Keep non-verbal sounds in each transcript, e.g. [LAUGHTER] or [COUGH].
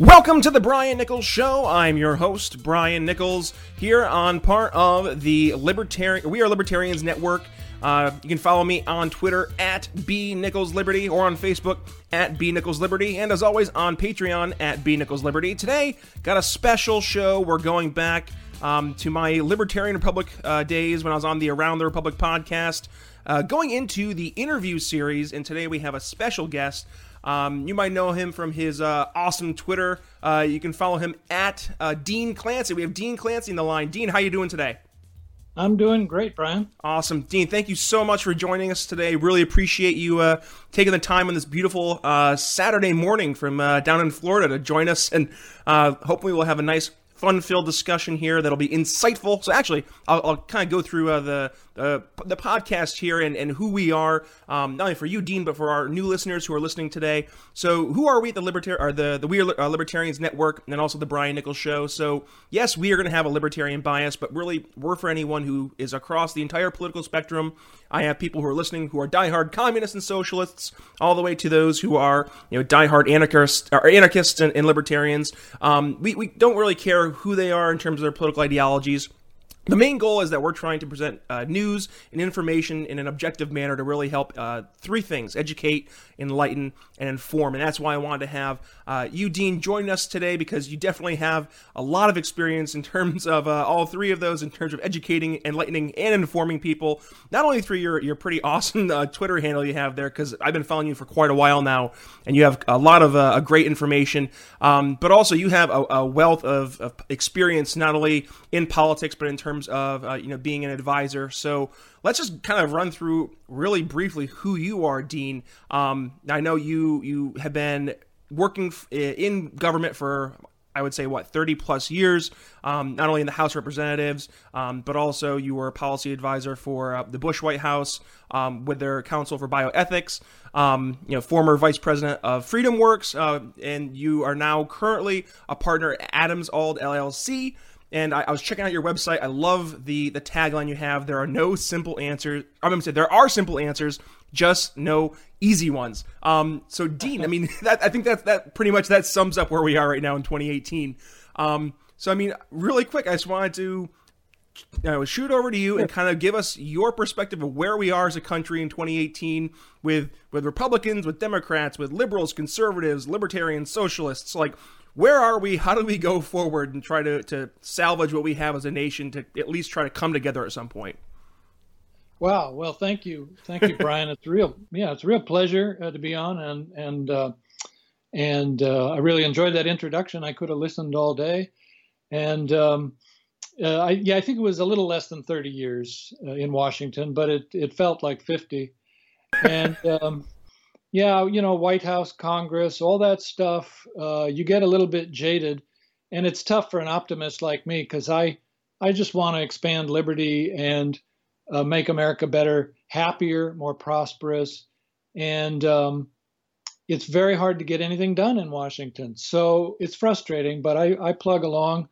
Welcome to the Brian Nichols Show. I'm your host, Brian Nichols, here on part of the Libertarian We Are Libertarians Network. Uh, you can follow me on Twitter at B Nichols Liberty or on Facebook at B Nichols Liberty, and as always on Patreon at B Nichols Liberty. Today, got a special show. We're going back um, to my Libertarian Republic uh, days when I was on the Around the Republic podcast, uh, going into the interview series, and today we have a special guest. Um, you might know him from his uh, awesome Twitter. Uh, you can follow him at uh, Dean Clancy. We have Dean Clancy in the line. Dean, how you doing today? I'm doing great, Brian. Awesome, Dean. Thank you so much for joining us today. Really appreciate you uh, taking the time on this beautiful uh, Saturday morning from uh, down in Florida to join us, and hopefully we'll have a nice fun-filled discussion here that'll be insightful. So actually, I'll, I'll kind of go through uh, the the podcast here and, and who we are, um, not only for you, Dean, but for our new listeners who are listening today. So, who are we at the Libertarian, or the the We Are uh, Libertarians Network, and also the Brian Nichols Show? So, yes, we are going to have a libertarian bias, but really, we're for anyone who is across the entire political spectrum. I have people who are listening who are diehard communists and socialists, all the way to those who are you know diehard anarchists or anarchists and, and libertarians. Um, we we don't really care who they are in terms of their political ideologies the main goal is that we're trying to present uh, news and information in an objective manner to really help uh, three things educate, enlighten, and inform. And that's why I wanted to have uh, you, Dean, join us today because you definitely have a lot of experience in terms of uh, all three of those, in terms of educating, enlightening, and informing people, not only through your, your pretty [LAUGHS] awesome uh, Twitter handle you have there, because I've been following you for quite a while now, and you have a lot of uh, great information, um, but also you have a, a wealth of, of experience, not only in politics, but in terms terms of uh, you know being an advisor. So let's just kind of run through really briefly who you are, Dean. Um, I know you you have been working in government for I would say what 30 plus years, um, not only in the House Representatives, um, but also you were a policy advisor for uh, the Bush White House um, with their Council for Bioethics. Um, you know, former vice president of FreedomWorks, uh, and you are now currently a partner at Adams Ald LLC. And I, I, was checking out your website. I love the the tagline you have. There are no simple answers. I'm going to say there are simple answers, just no easy ones. Um, so Dean, I mean, [LAUGHS] that I think that that pretty much that sums up where we are right now in 2018. Um, so I mean, really quick, I just wanted to you know, shoot over to you and kind of give us your perspective of where we are as a country in 2018 with with Republicans, with Democrats, with liberals, conservatives, libertarians, socialists. Like, where are we? How do we go forward and try to, to salvage what we have as a nation to at least try to come together at some point? Wow. Well, thank you, thank you, Brian. it's real, yeah, it's a real pleasure uh, to be on, and and uh, and uh, I really enjoyed that introduction. I could have listened all day, and um, uh, I, yeah, I think it was a little less than 30 years uh, in Washington, but it it felt like 50, and. Um, yeah, you know, White House, Congress, all that stuff, uh, you get a little bit jaded. And it's tough for an optimist like me because I, I just want to expand liberty and uh, make America better, happier, more prosperous. And um, it's very hard to get anything done in Washington. So it's frustrating, but I, I plug along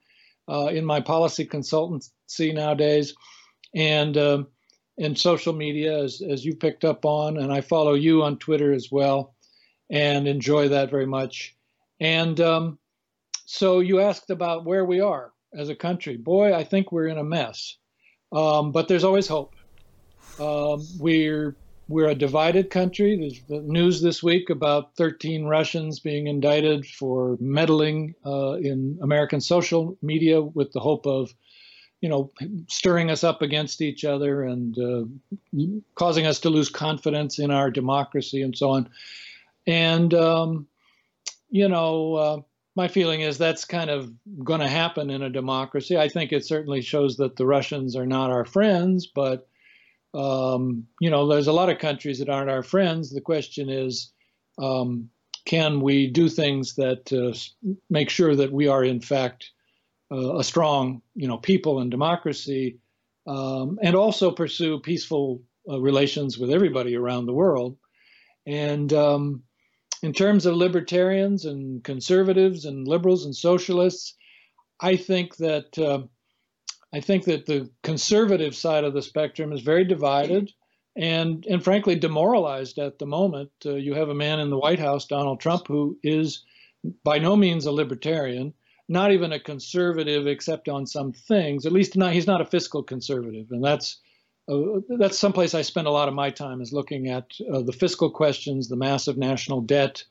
uh, in my policy consultancy nowadays. And um, in social media, as, as you picked up on, and I follow you on Twitter as well, and enjoy that very much. And um, so you asked about where we are as a country. Boy, I think we're in a mess, um, but there's always hope. Um, we're we're a divided country. There's the news this week about 13 Russians being indicted for meddling uh, in American social media with the hope of you know, stirring us up against each other and uh, causing us to lose confidence in our democracy and so on. And, um, you know, uh, my feeling is that's kind of going to happen in a democracy. I think it certainly shows that the Russians are not our friends, but, um, you know, there's a lot of countries that aren't our friends. The question is, um, can we do things that uh, make sure that we are, in fact, a strong, you know, people and democracy, um, and also pursue peaceful uh, relations with everybody around the world. And um, in terms of libertarians and conservatives and liberals and socialists, I think that uh, I think that the conservative side of the spectrum is very divided and and frankly demoralized at the moment. Uh, you have a man in the White House, Donald Trump, who is by no means a libertarian, not even a conservative, except on some things. At least not, he's not a fiscal conservative, and that's uh, that's someplace I spend a lot of my time is looking at uh, the fiscal questions, the massive national debt,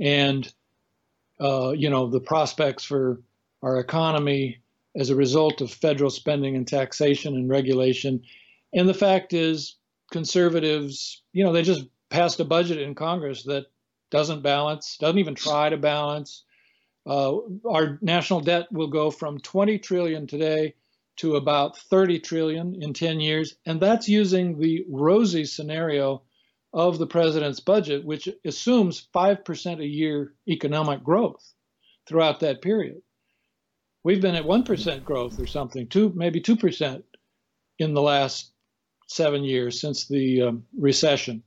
and uh, you know the prospects for our economy as a result of federal spending and taxation and regulation. And the fact is, conservatives, you know, they just passed a budget in Congress that doesn't balance, doesn't even try to balance. Uh, our national debt will go from 20 trillion today to about 30 trillion in 10 years, and that's using the rosy scenario of the president's budget, which assumes 5% a year economic growth throughout that period. We've been at 1% growth or something, two maybe 2% in the last seven years since the um, recession.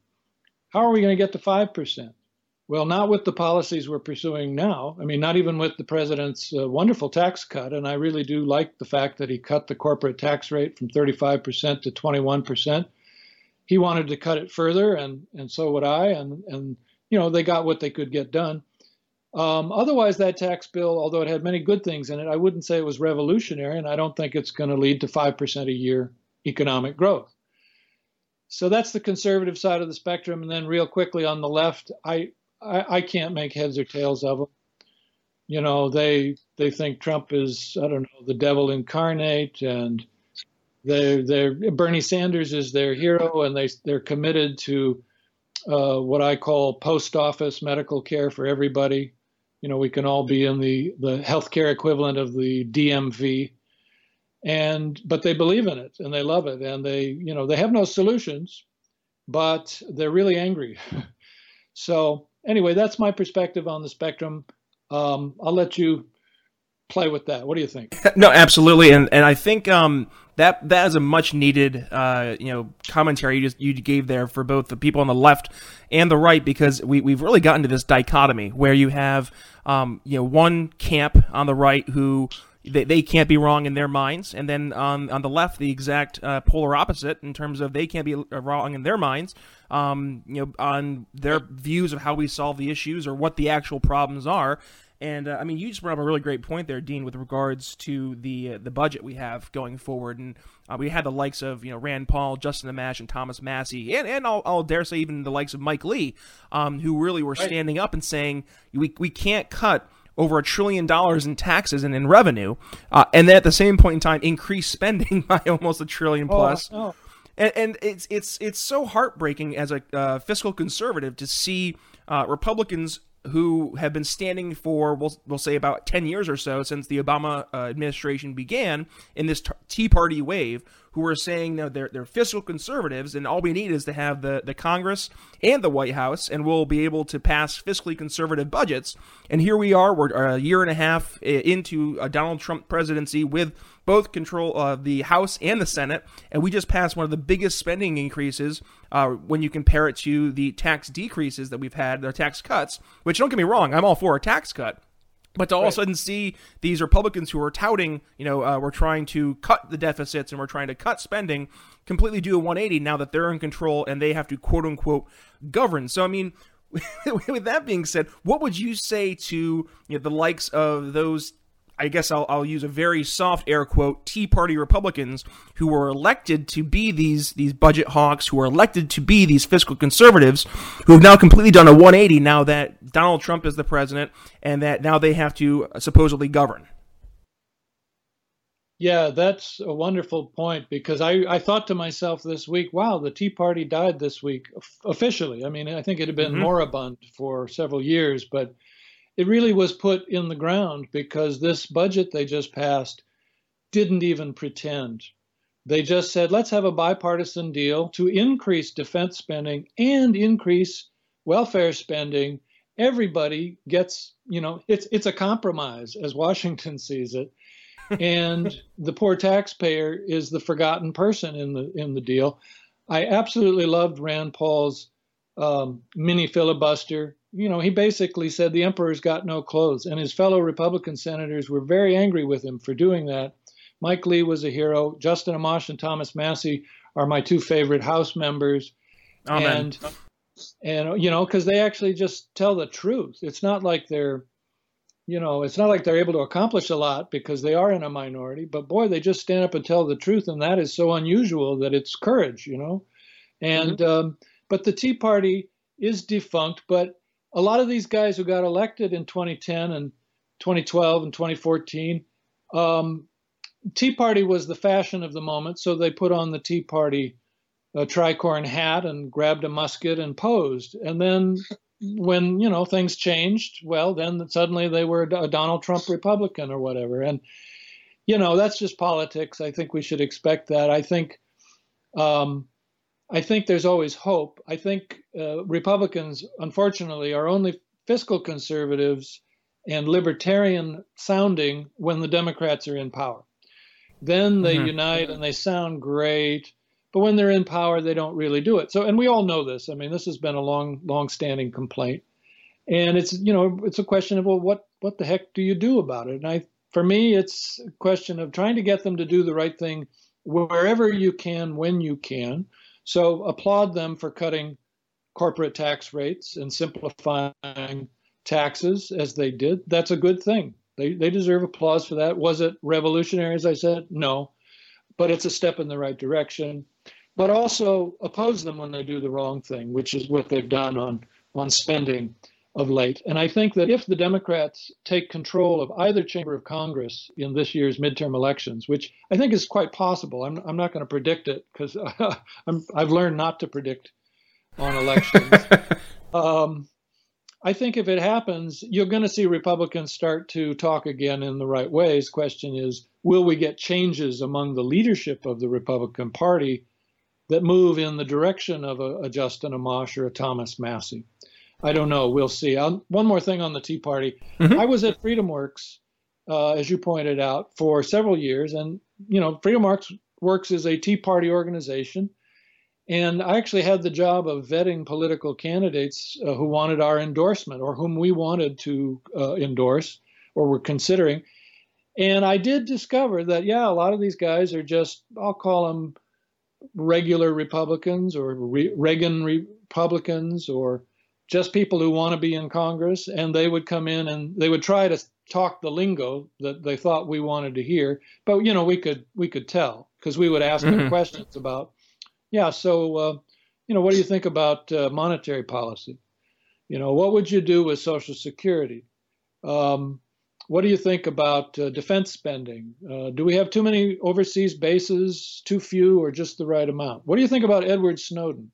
How are we going to get to 5%? Well, not with the policies we're pursuing now. I mean, not even with the president's uh, wonderful tax cut. And I really do like the fact that he cut the corporate tax rate from 35% to 21%. He wanted to cut it further, and, and so would I. And, and, you know, they got what they could get done. Um, otherwise, that tax bill, although it had many good things in it, I wouldn't say it was revolutionary, and I don't think it's going to lead to 5% a year economic growth. So that's the conservative side of the spectrum. And then, real quickly on the left, I, I, I can't make heads or tails of them. You know, they they think Trump is I don't know the devil incarnate, and they they Bernie Sanders is their hero, and they they're committed to uh, what I call post office medical care for everybody. You know, we can all be in the the healthcare equivalent of the DMV, and but they believe in it and they love it, and they you know they have no solutions, but they're really angry. [LAUGHS] so anyway, that's my perspective on the spectrum. Um, I'll let you play with that. What do you think? [LAUGHS] no, absolutely, and and I think um, that that is a much needed uh, you know commentary you just you gave there for both the people on the left and the right because we we've really gotten to this dichotomy where you have um, you know one camp on the right who they, they can't be wrong in their minds, and then on on the left the exact uh, polar opposite in terms of they can't be wrong in their minds um, you know, on their views of how we solve the issues or what the actual problems are. And uh, I mean, you just brought up a really great point there, Dean, with regards to the uh, the budget we have going forward. And uh, we had the likes of you know Rand Paul, Justin Amash, and Thomas Massie, and and I'll, I'll dare say even the likes of Mike Lee, um, who really were standing up and saying we we can't cut over a trillion dollars in taxes and in revenue, uh, and then at the same point in time increase spending [LAUGHS] by almost a trillion oh, plus. Oh, oh and, and it's it's it's so heartbreaking as a uh, fiscal conservative to see uh, Republicans who have been standing for we'll, we'll say about 10 years or so since the Obama uh, administration began in this t- Tea Party wave who are saying that they're, they're fiscal conservatives and all we need is to have the, the Congress and the White House and we'll be able to pass fiscally conservative budgets. And here we are we're a year and a half uh, into a Donald Trump presidency with both control uh, the House and the Senate, and we just passed one of the biggest spending increases uh, when you compare it to the tax decreases that we've had, the tax cuts. Which don't get me wrong, I'm all for a tax cut. But to all right. of a sudden see these Republicans who are touting, you know, uh, we're trying to cut the deficits and we're trying to cut spending, completely do a 180 now that they're in control and they have to quote unquote govern. So I mean, [LAUGHS] with that being said, what would you say to you know, the likes of those I guess I'll, I'll use a very soft air quote, Tea Party Republicans who were elected to be these these budget hawks, who were elected to be these fiscal conservatives, who have now completely done a 180 now that Donald Trump is the president and that now they have to supposedly govern. Yeah, that's a wonderful point because I, I thought to myself this week, wow, the Tea Party died this week officially. I mean, I think it had been mm-hmm. moribund for several years, but it really was put in the ground because this budget they just passed didn't even pretend. They just said, let's have a bipartisan deal to increase defense spending and increase welfare spending. Everybody gets, you know, it's it's a compromise as Washington [LAUGHS] sees it. and the poor taxpayer is the forgotten person in the in the deal. I absolutely loved Rand Paul's um, mini filibuster you know, he basically said the emperor's got no clothes, and his fellow Republican senators were very angry with him for doing that. Mike Lee was a hero. Justin Amash and Thomas Massie are my two favorite House members. Amen. And and you know, because they actually just tell the truth. It's not like they're you know, it's not like they're able to accomplish a lot because they are in a minority, but boy, they just stand up and tell the truth, and that is so unusual that it's courage, you know. And mm-hmm. um, but the Tea Party is defunct, but a lot of these guys who got elected in 2010 and 2012 and 2014, um, Tea Party was the fashion of the moment, so they put on the Tea Party uh, tricorn hat and grabbed a musket and posed, and then when you know things changed, well, then suddenly they were a Donald Trump Republican or whatever, and you know that's just politics. I think we should expect that. I think, um, I think there's always hope. I think uh, Republicans, unfortunately, are only fiscal conservatives and libertarian sounding when the Democrats are in power. Then they mm-hmm. unite and they sound great but when they're in power, they don't really do it. So, and we all know this. I mean, this has been a long, long-standing complaint, and it's you know it's a question of well, what what the heck do you do about it? And I, for me, it's a question of trying to get them to do the right thing wherever you can, when you can. So applaud them for cutting corporate tax rates and simplifying taxes as they did. That's a good thing. They, they deserve applause for that. Was it revolutionary, as I said? No. But it's a step in the right direction but also oppose them when they do the wrong thing, which is what they've done on, on spending of late. And I think that if the Democrats take control of either chamber of Congress in this year's midterm elections, which I think is quite possible, I'm, I'm not going to predict it because [LAUGHS] I've learned not to predict on elections. [LAUGHS] um, I think if it happens, you're going to see Republicans start to talk again in the right ways. Question is, will we get changes among the leadership of the Republican Party that move in the direction of a, a Justin Amash or a Thomas Massie. I don't know. We'll see. I'll, one more thing on the Tea Party. Mm-hmm. I was at FreedomWorks, uh, as you pointed out, for several years, and you know, FreedomWorks Works is a Tea Party organization, and I actually had the job of vetting political candidates uh, who wanted our endorsement or whom we wanted to uh, endorse or were considering. And I did discover that yeah, a lot of these guys are just I'll call them regular Republicans or Re- Reagan Republicans or just people who want to be in Congress, and they would come in and they would try to talk the lingo that they thought we wanted to hear. But you know, we could we could tell because we would ask mm-hmm. them questions about, yeah. So, uh, you know, what do you think about uh, monetary policy? You know, what would you do with Social Security? Um, what do you think about uh, defense spending? Uh, do we have too many overseas bases, too few, or just the right amount? What do you think about Edward Snowden?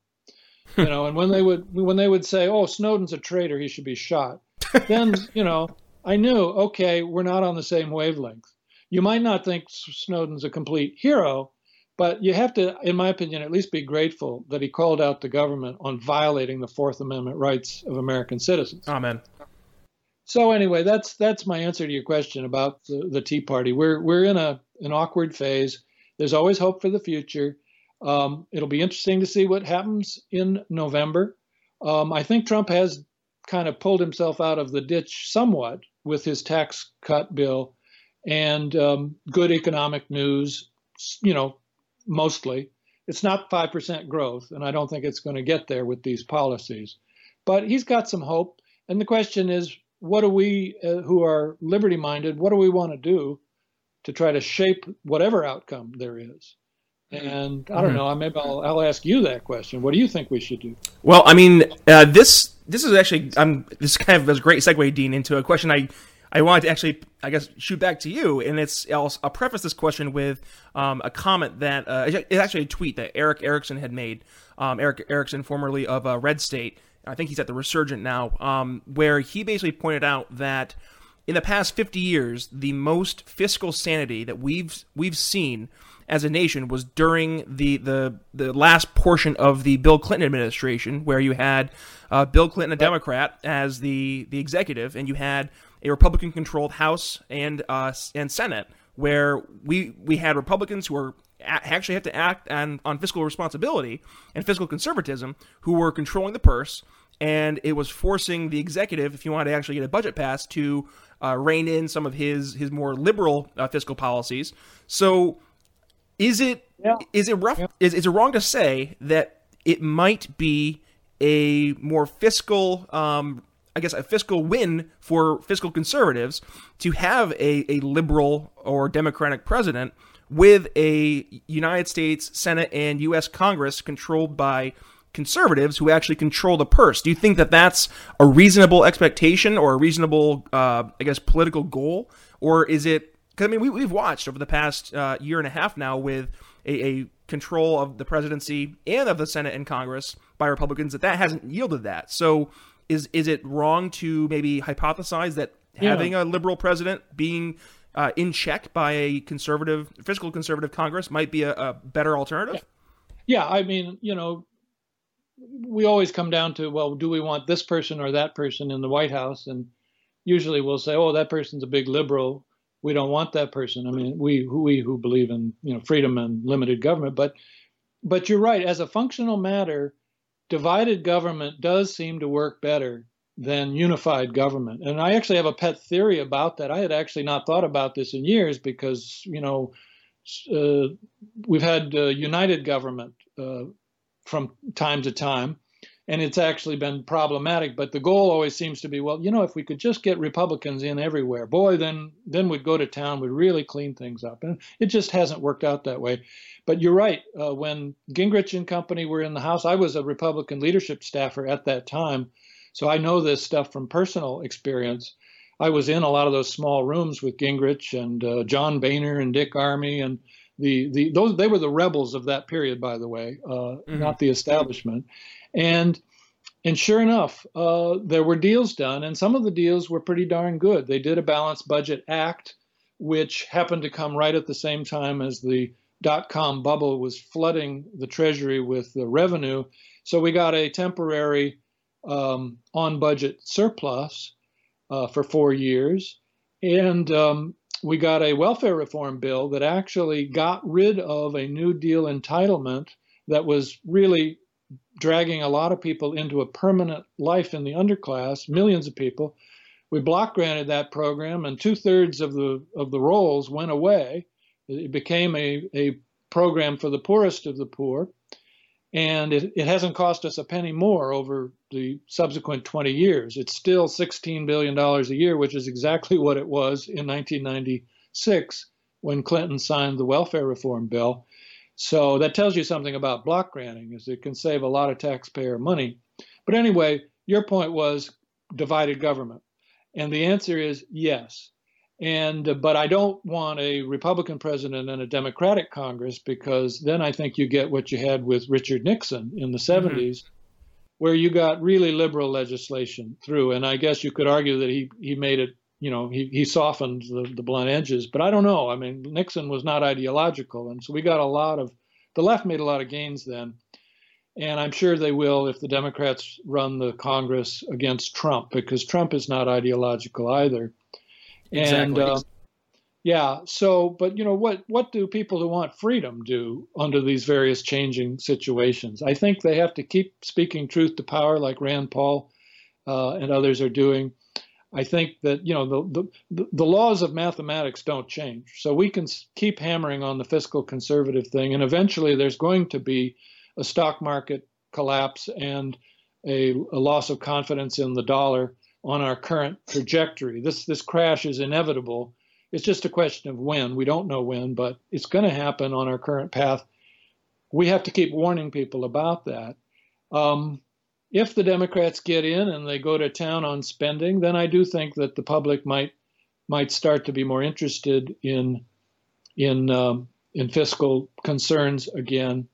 [LAUGHS] you know, and when they would when they would say, "Oh, Snowden's a traitor, he should be shot," [LAUGHS] then you know, I knew, okay, we're not on the same wavelength. You might not think Snowden's a complete hero, but you have to, in my opinion, at least be grateful that he called out the government on violating the Fourth Amendment rights of American citizens. Amen. So anyway, that's that's my answer to your question about the, the Tea Party. We're we're in a an awkward phase. There's always hope for the future. Um, it'll be interesting to see what happens in November. Um, I think Trump has kind of pulled himself out of the ditch somewhat with his tax cut bill and um, good economic news. You know, mostly it's not five percent growth, and I don't think it's going to get there with these policies. But he's got some hope. And the question is, what do we uh, who are liberty minded what do we want to do to try to shape whatever outcome there is and i don't mm-hmm. know maybe I'll, I'll ask you that question what do you think we should do well i mean uh, this this is actually i'm this kind of a great segue dean into a question i I wanted to actually, I guess, shoot back to you, and it's I'll, I'll preface this question with um, a comment that uh, it's actually a tweet that Erick Erickson had made. Um, Erick Erickson, formerly of uh, Red State, I think he's at the Resurgent now, um, where he basically pointed out that in the past 50 years, the most fiscal sanity that we've we've seen as a nation was during the the the last portion of the Bill Clinton administration, where you had uh, Bill Clinton, a Democrat, as the the executive, and you had a Republican-controlled House and uh, and Senate, where we we had Republicans who were actually have to act on, on fiscal responsibility and fiscal conservatism who were controlling the purse and it was forcing the executive, if you wanted to actually get a budget passed, to uh, rein in some of his his more liberal uh, fiscal policies. So, is it yeah. is it rough? Yeah. Is, is it wrong to say that it might be a more fiscal um, I guess, a fiscal win for fiscal conservatives to have a, a liberal or Democratic president with a United States Senate and U.S. Congress controlled by conservatives who actually control the purse. Do you think that that's a reasonable expectation or a reasonable, uh, I guess, political goal? Or is it, because I mean, we, we've watched over the past uh, year and a half now with a, a, control of the presidency and of the Senate and Congress by Republicans that that hasn't yielded that. So is is it wrong to maybe hypothesize that yeah. having a liberal president being uh, in check by a conservative, fiscal conservative Congress might be a, a better alternative? Yeah. yeah, I mean, you know, we always come down to well, do we want this person or that person in the White House? And usually we'll say, oh, that person's a big liberal. We don't want that person. I mean, we we who believe in you know freedom and limited government, but but you're right. As a functional matter, divided government does seem to work better than unified government. And I actually have a pet theory about that. I had actually not thought about this in years because you know uh, we've had uh, united government uh, from time to time. And it's actually been problematic, but the goal always seems to be, well, you know, if we could just get Republicans in everywhere, boy, then then we'd go to town, we'd really clean things up. And it just hasn't worked out that way. But you're right. Uh, when Gingrich and company were in the House, I was a Republican leadership staffer at that time, so I know this stuff from personal experience. I was in a lot of those small rooms with Gingrich and uh, John Boehner and Dick Armey and the the those they were the rebels of that period, by the way, uh, mm-hmm. not the establishment. And and sure enough, uh, there were deals done, and some of the deals were pretty darn good. They did a balanced budget act, which happened to come right at the same time as the dot com bubble was flooding the treasury with the revenue. So we got a temporary um, on budget surplus uh, for four years. And um, we got a welfare reform bill that actually got rid of a New Deal entitlement that was really dragging a lot of people into a permanent life in the underclass, millions of people. We block granted that program, and two thirds of the of the rolls went away. It became a, a program for the poorest of the poor, and it, it hasn't cost us a penny more over the subsequent 20 years. It's still $16 billion a year, which is exactly [LAUGHS] what it was in 1996 when Clinton signed the welfare reform bill. So that tells you something about block granting, is it can save a lot of taxpayer money. But anyway, your point was divided government. And the answer is yes. And uh, but I don't want a Republican president and a Democratic Congress because then I think you get what you had with Richard Nixon in the 70s, mm-hmm. where you got really liberal legislation through. And I guess you could argue that he he made it, you know, he he softened the, the blunt edges. But I don't know. I mean, Nixon was not ideological, and so we got a lot of the left made a lot of gains then. And I'm sure they will if the Democrats run the Congress against Trump, because Trump is not ideological either. Exactly. And uh, yeah, so but you know what what do people who want freedom do under these various changing situations? I think they have to keep speaking truth to power, like Rand Paul uh, and others are doing. I think that you know the, the the laws of mathematics don't change, so we can keep hammering on the fiscal conservative thing, and eventually there's going to be a stock market collapse and a, a loss of confidence in the dollar on our current trajectory. This this crash is inevitable. It's just a question of when. We don't know when, but it's going to happen on our current path. We have to keep warning people about that. Um, if the Democrats get in and they go to town on spending, then I do think that the public might might start to be more interested in in um, in fiscal concerns again.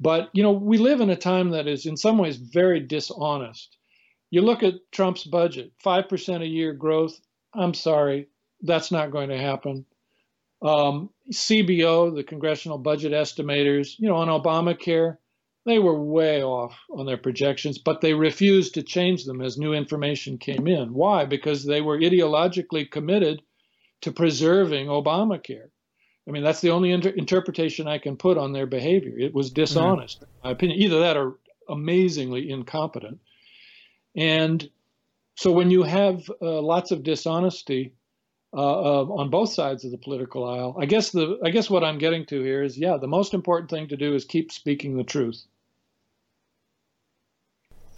But you know, we live in a time that is in some ways very dishonest. You look at Trump's budget, 5% a year growth. I'm sorry, that's not going to happen. Um, CBO, the Congressional Budget Estimators, you know, on Obamacare, they were way off on their projections, but they refused to change them as new information came in. Why? Because they were ideologically committed to preserving Obamacare. I mean, that's the only inter- interpretation I can put on their behavior. It was dishonest, mm-hmm. my opinion. Either that or amazingly incompetent. And so when you have uh, lots of dishonesty uh, uh, on both sides of the political aisle, I guess the I guess what I'm getting to here is yeah, the most important thing to do is keep speaking the truth.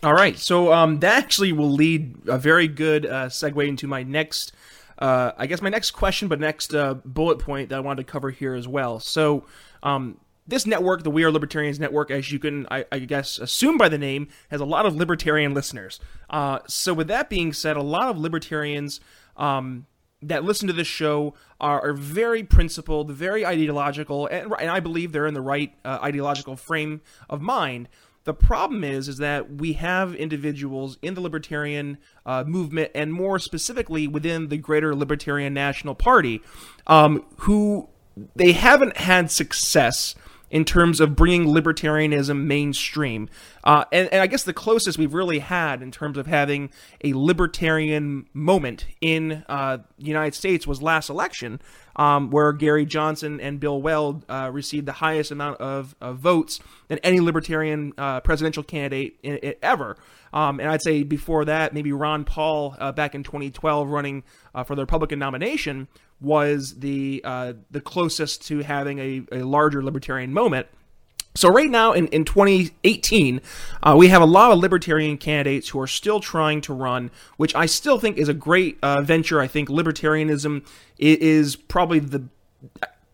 All right, so um, that actually will lead a very good uh, segue into my next, uh, I guess my next question, but next uh, bullet point that I wanted to cover here as well. So, um, this network, the We Are Libertarians network, as you can, I, I guess, assume by the name, has a lot of libertarian listeners. Uh, so, with that being said, a lot of libertarians um, that listen to this show are, are very principled, very ideological, and, and, I believe they're in the right uh, ideological frame of mind. The problem is, is that we have individuals in the libertarian uh, movement, and more specifically within the greater Libertarian National Party, um, who they haven't had success in terms of bringing libertarianism mainstream. Uh, and, and, I guess the closest we've really had in terms of having a libertarian moment in uh, the United States was last election, um, where Gary Johnson and Bill Weld uh, received the highest amount of, of, votes than any libertarian uh, presidential candidate in, in, ever. Um, and I'd say before that, maybe Ron Paul uh, back in 2012 running uh, for the Republican nomination was the uh, the closest to having a, a larger libertarian moment. So right now in, in 2018, uh, we have a lot of libertarian candidates who are still trying to run, which I still think is a great uh, venture. I think libertarianism is probably the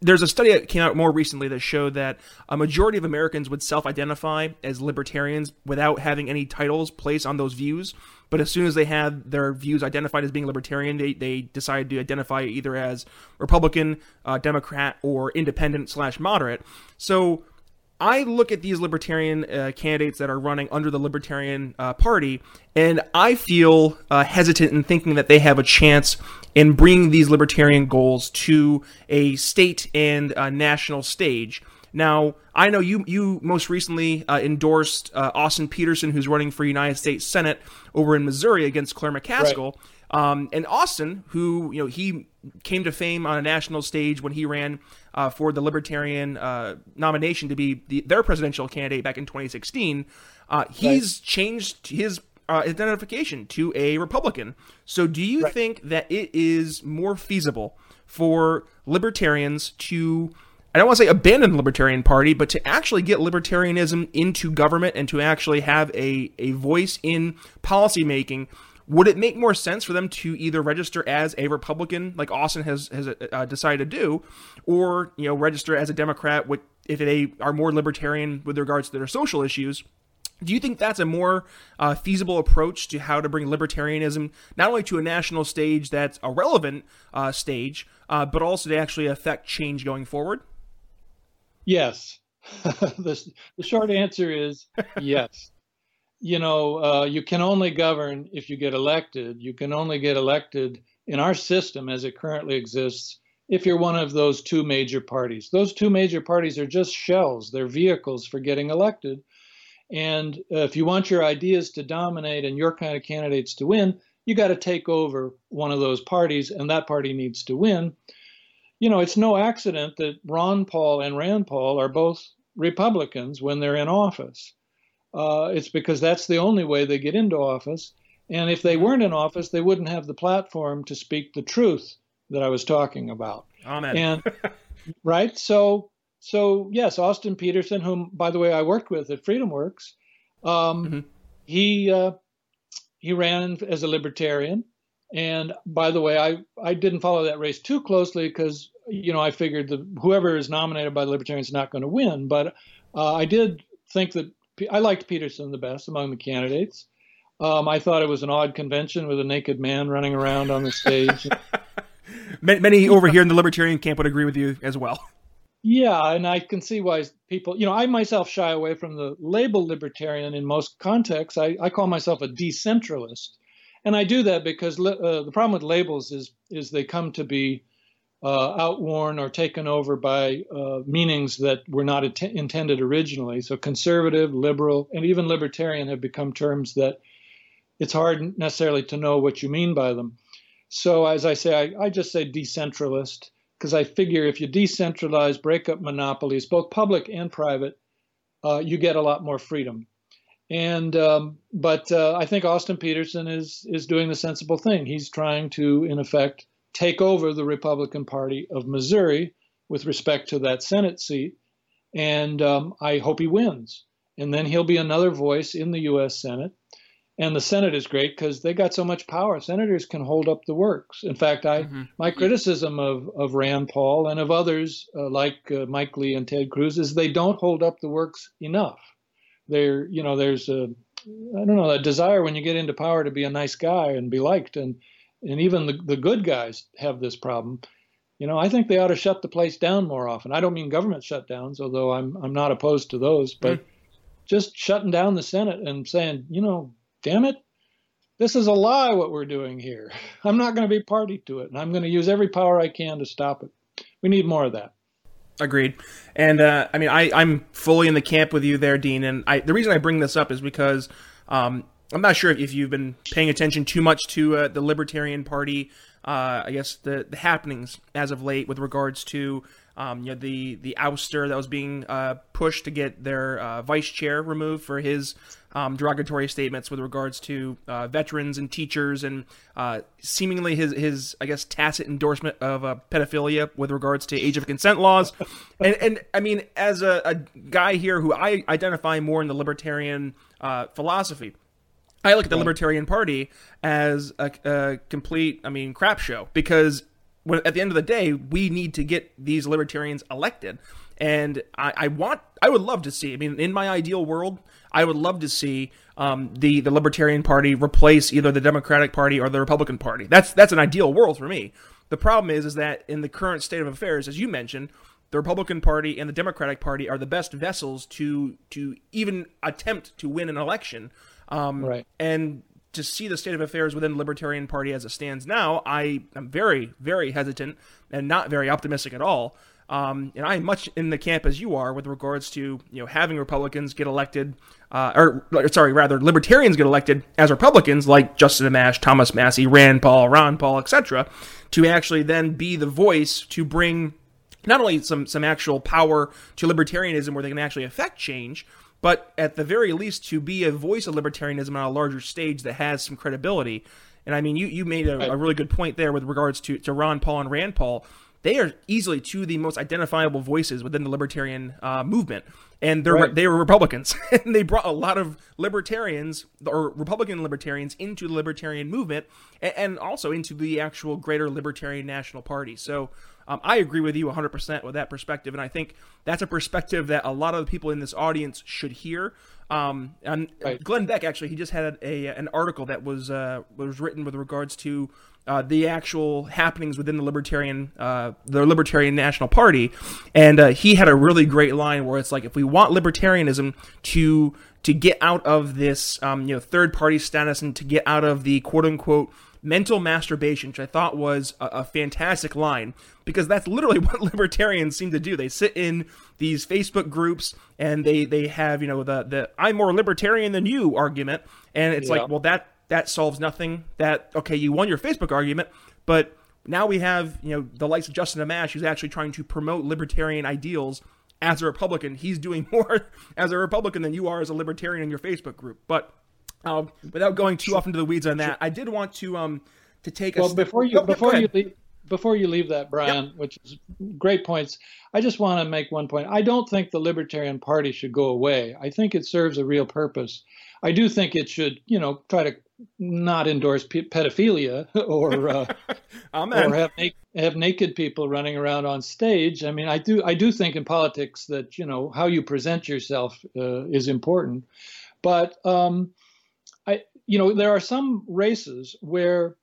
there's a study that came out more recently that showed that a majority of Americans would self-identify as libertarians without having any titles placed on those views. But as soon as they had their views identified as being libertarian, they, they decided to identify either as Republican, uh, Democrat, or independent slash moderate. So I look at these libertarian uh, candidates that are running under the Libertarian uh, Party, and I feel uh, hesitant in thinking that they have a chance in bringing these libertarian goals to a state and national stage. Now, I know you you most recently uh, endorsed uh, Austin Petersen, who's running for United States Senate over in Missouri against Claire McCaskill. Right. Um, and Austin, who you know he came to fame on a national stage when he ran uh, for the Libertarian uh, nomination to be the, their presidential candidate back in 2016, uh, he's right. changed his uh, identification to a Republican. So, do you right. think that it is more feasible for libertarians to I don't want to say abandon the Libertarian Party, but to actually get libertarianism into government and to actually have a, a voice in policymaking would it make more sense for them to either register as a Republican, like Austin has has uh, decided to do, or you know register as a Democrat, with, if they are more libertarian with regards to their social issues? Do you think that's a more uh, feasible approach to how to bring libertarianism not only to a national stage that's a relevant uh, stage, uh, but also to actually affect change going forward? Yes. [LAUGHS] the, the short answer is yes you know, uh, you can only govern if you get elected. You can only get elected in our system as it currently exists if you're one of those two major parties. Those two major parties are just shells, they're vehicles for getting elected. And uh, if you want your ideas to dominate and your kind of candidates to win, you got to take over one of those parties, and that party needs to win. You know, it's no accident that Ron Paul and Rand Paul are both Republicans when they're in office uh, it's because that's the only way they get into office. And if they weren't in office, they wouldn't have the platform to speak the truth that I was talking about. Amen. And [LAUGHS] right, so so yes, Austin Petersen, whom by the way I worked with at FreedomWorks, um, mm-hmm. he uh, he ran as a libertarian. And by the way, I, I didn't follow that race too closely because you know I figured that whoever is nominated by the Libertarians is not going to win. But uh, I did think that I liked Petersen the best among the candidates. Um, I thought it was an odd convention with a naked man running around on the stage. [LAUGHS] Many over here in the libertarian camp would agree with you as well. Yeah, and I can see why people, you know, I myself shy away from the label libertarian in most contexts. I, I call myself a decentralist. And I do that because uh, the problem with labels is is they come to be uh, outworn or taken over by uh, meanings that were not at- intended originally. So, conservative, liberal, and even libertarian have become terms that it's hard necessarily to know what you mean by them. So, as I say, I, I just say decentralist because I figure if you decentralize, break up monopolies, both public and private, uh, you get a lot more freedom. And um, but uh, I think Austin Petersen is is doing the sensible thing. He's trying to, in effect, take over the Republican Party of Missouri with respect to that Senate seat. And um, I hope he wins. And then he'll be another voice in the U.S. Senate. and the Senate is great because they got so much power. Senators can hold up the works. In fact, I mm-hmm. my criticism of, of Rand Paul and of others uh, like uh, Mike Lee and Ted Cruz is they don't hold up the works enough. There, you know, there's a I don't know a desire when you get into power to be a nice guy and be liked, and and even the, the good guys have this problem. You know, I think they ought to shut the place down more often. I don't mean government shutdowns, although I'm I'm not opposed to those, but mm-hmm. just shutting down the Senate and saying, you know, damn it, this is a lie what we're doing here. [LAUGHS] I'm not going to be party to it, and I'm going to use every power I can to stop it. We need more of that. Agreed. And uh, I mean, I, I'm fully in the camp with you there, Dean. And I, the reason I bring this up is because um, I'm not sure if you've been paying attention too much to uh, the Libertarian Party. Uh, I guess the the happenings as of late with regards to um, you know the the ouster that was being uh, pushed to get their uh, vice chair removed for his um, derogatory statements with regards to uh, veterans and teachers and uh, seemingly his his I guess tacit endorsement of uh, pedophilia with regards to age of consent laws [LAUGHS] and and I mean as a, a guy here who I identify more in the libertarian uh, philosophy. I look at the Libertarian Party as a, a complete, I mean, crap show because when, at the end of the day, we need to get these libertarians elected. And I, I, want, I would love to see. I mean, in my ideal world, I would love to see um, the the Libertarian Party replace either the Democratic Party or the Republican Party. That's that's an ideal world for me. The problem is, is that in the current state of affairs, as you mentioned, the Republican Party and the Democratic Party are the best vessels to to even attempt to win an election. Um, right. And to see the state of affairs within the Libertarian Party as it stands now, I am very, very hesitant and not very optimistic at all. Um, and I am much in the camp as you are with regards to you know having Republicans get elected, uh, or sorry, rather Libertarians get elected as Republicans, like Justin Amash, Thomas Massie, Rand Paul, Ron Paul, etc., to actually then be the voice to bring not only some some actual power to libertarianism where they can actually affect change, but at the very least to be a voice of libertarianism on a larger stage that has some credibility. And I mean, you, you made a, a really good point there with regards to, to Ron Paul and Rand Paul. They are easily two of the most identifiable voices within the libertarian uh, movement, and they're right. they were Republicans, [LAUGHS] and they brought a lot of libertarians or Republican libertarians into the libertarian movement, and, and also into the actual greater libertarian national party. So um, I agree with you 100% with that perspective, and I think that's a perspective that a lot of the people in this audience should hear. Um, and right. Glenn Beck actually, he just had a, an article that was uh, was written with regards to uh, the actual happenings within the libertarian uh, the libertarian national party, and uh, he had a really great line where it's like, if we want libertarianism to to get out of this um, you know third party status and to get out of the quote unquote mental masturbation, which I thought was a, a, fantastic line because that's literally [LAUGHS] what libertarians seem to do. They sit in these Facebook groups and they they have you know the the I'm more libertarian than you argument, and it's yeah. like well that that solves nothing. That okay, you won your Facebook argument, but now we have you know the likes of Justin Amash who's actually trying to promote libertarian ideals as a Republican. He's doing [LAUGHS] more as a Republican than you are as a libertarian in your Facebook group, but uh, without going too off into the weeds on that, I did want to um to take well before you before you leave before you leave that, Brian, yep. which is great points. I just want to make one point. I don't think the Libertarian Party should go away. I think it serves a real purpose. I do think it should, you know, try to not endorse pedophilia [LAUGHS] or uh, [LAUGHS] or have, na- have naked people running around on stage. I mean, I do I do think in politics that you know how you present yourself uh, is important, but um, I, you know, there are some races where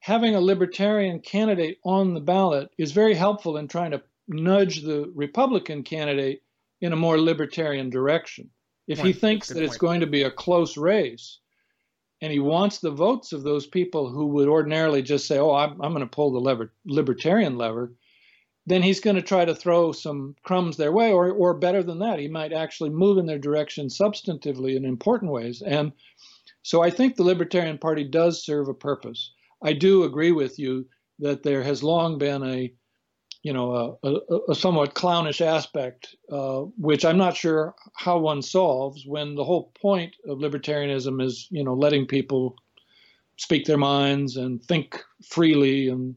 having a libertarian candidate on the ballot is very helpful in trying to nudge the Republican candidate in a more libertarian direction. If point. he thinks Good that point. it's going to be a close race and he wants the votes of those people who would ordinarily just say, oh, I'm, I'm going to pull the lever, libertarian lever, then he's going to try to throw some crumbs their way, or, or better than that, he might actually move in their direction substantively in important ways. And so I think the Libertarian Party does serve a purpose. I do agree with you that there has long been a, you know, a, a, a somewhat clownish aspect, uh, which I'm not sure how one solves when the whole point of libertarianism is, you know, letting people speak their minds and think freely. And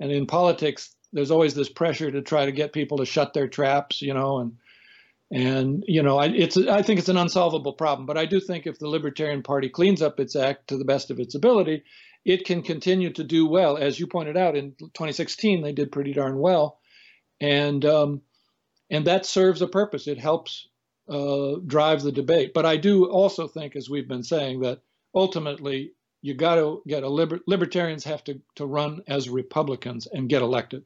and in politics, there's always this pressure to try to get people to shut their traps, you know, and And you know, I, it's I think it's an unsolvable problem. But I do think if the Libertarian Party cleans up its act to the best of its ability, it can continue to do well. As you pointed out in 2016, they did pretty darn well, and um, and that serves a purpose. It helps uh, drive the debate. But I do also think, as we've been saying, that ultimately you got to get a liber- libertarians have to to run as Republicans and get elected.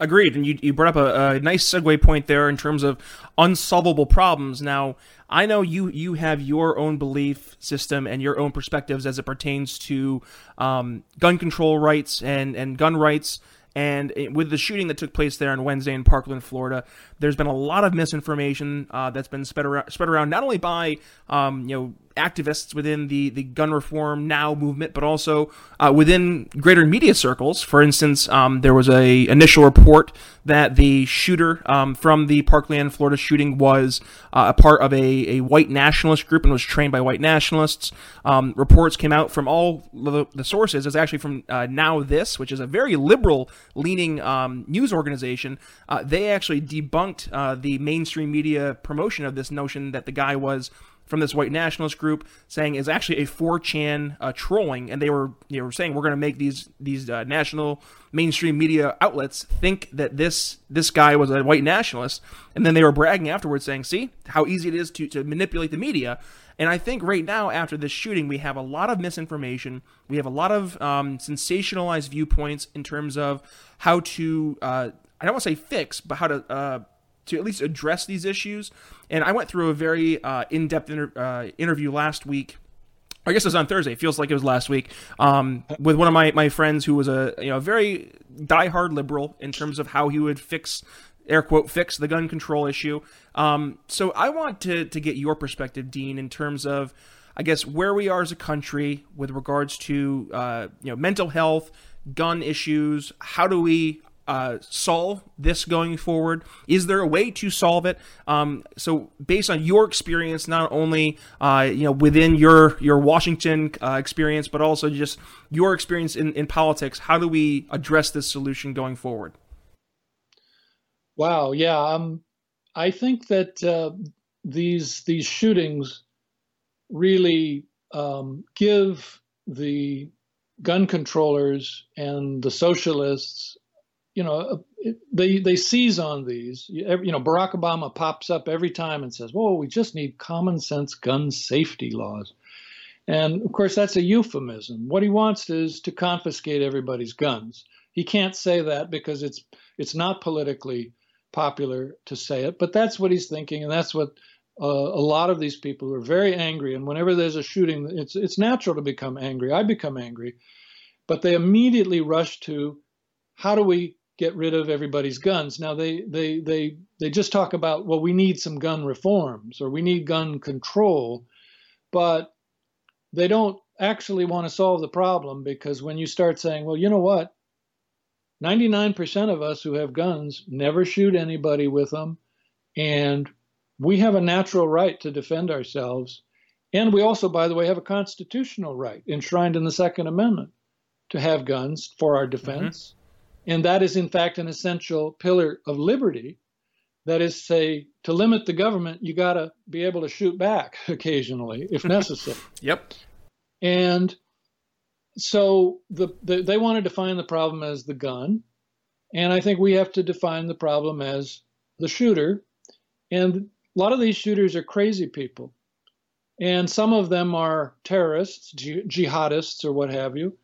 Agreed, and you, you brought up a, a, nice segue point there in terms of unsolvable problems. Now, I know you you have your own belief system and your own perspectives as it pertains to um, gun control rights and and gun rights. And with the shooting that took place there on Wednesday in Parkland, Florida, there's been a lot of misinformation uh, that's been spread around, spread around not only by um, you know activists within the, the gun reform now movement, but also uh, within greater media circles. For instance, um, there was a initial report that the shooter um, from the Parkland, Florida shooting was uh, a part of a, a white nationalist group and was trained by white nationalists. Um, reports came out from all the, the sources. It's actually from uh, Now This, which is a very liberal leaning um, news organization. Uh, they actually debunked uh, the mainstream media promotion of this notion that the guy was from this white nationalist group saying is actually a 4chan uh, trolling, and they were you know saying we're going to make these these uh, national mainstream media outlets think that this this guy was a white nationalist, and then they were bragging afterwards saying, see how easy it is to to manipulate the media. And I think right now, after this shooting, we have a lot of misinformation. We have a lot of um, sensationalized viewpoints in terms of how to, uh, I don't want to say fix, but how to uh, to at least address these issues. And I went through a very uh, in-depth inter- uh, interview last week. I guess it was on Thursday. It feels like it was last week um, with one of my, my friends who was a you know very diehard liberal in terms of how he would fix air quote fix the gun control issue. Um, so I want to to get your perspective, Dean, in terms of I guess where we are as a country with regards to uh, you know mental health, gun issues. How do we uh, solve this going forward? Is there a way to solve it? Um, so, based on your experience, not only uh, you know within your your Washington uh, experience, but also just your experience in, in politics, how do we address this solution going forward? Wow, yeah, um, I think that uh, these these shootings really um, give the gun controllers and the socialists you know, they they seize on these. You know, Barack Obama pops up every time and says, "Well, we just need common sense gun safety laws," and of course that's a euphemism. What he wants is to confiscate everybody's guns. He can't say that because it's it's not politically popular to say it, but that's what he's thinking, and that's what uh, a lot of these people are very angry. And whenever there's a shooting, it's it's natural to become angry. I become angry, but they immediately rush to how do we get rid of everybody's guns. Now they they they they just talk about well we need some gun reforms or we need gun control, but they don't actually want to solve the problem because when you start saying, well, you know what? 99% of us who have guns never shoot anybody with them and we have a natural right to defend ourselves. And we also, by the way, have a constitutional right enshrined in the Second Amendment to have guns for our defense. Mm-hmm. And that is, in fact, an essential pillar of liberty. That is, say, to limit the government, you got to be able to shoot back [LAUGHS] occasionally if [LAUGHS] necessary. yep. And so the, the, they want to define the problem as the gun. And I think we have to define the problem as the shooter. And a lot of these shooters are crazy people. And some of them are terrorists, jihadists, or what have you.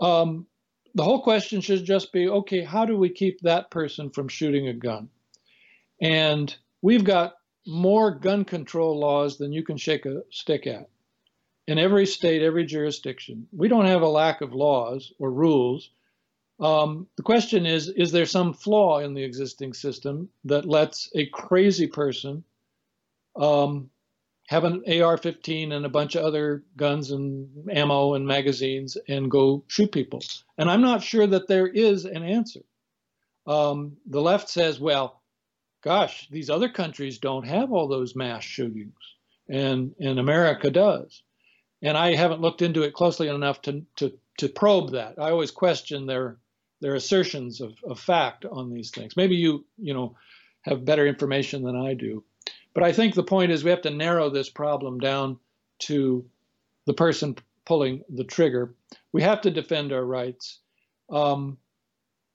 Um, the whole question should just be okay, how do we keep that person from shooting a gun? And we've got more gun control laws than you can shake a stick at in every state, every jurisdiction. We don't have a lack of laws or rules. Um, the question is is there some flaw in the existing system that lets a crazy person um, have an AR-15 and a bunch of other guns and ammo and magazines and go shoot people? And I'm not sure that there is an answer. Um, the left says, well, gosh, these other countries don't have all those mass shootings, and and America does. And I haven't looked into it closely enough to to to probe that. I always question their their assertions of, of fact on these things. Maybe you you know have better information than I do. But I think the point is we have to narrow this problem down to the person pulling the trigger. We have to defend our rights. Um,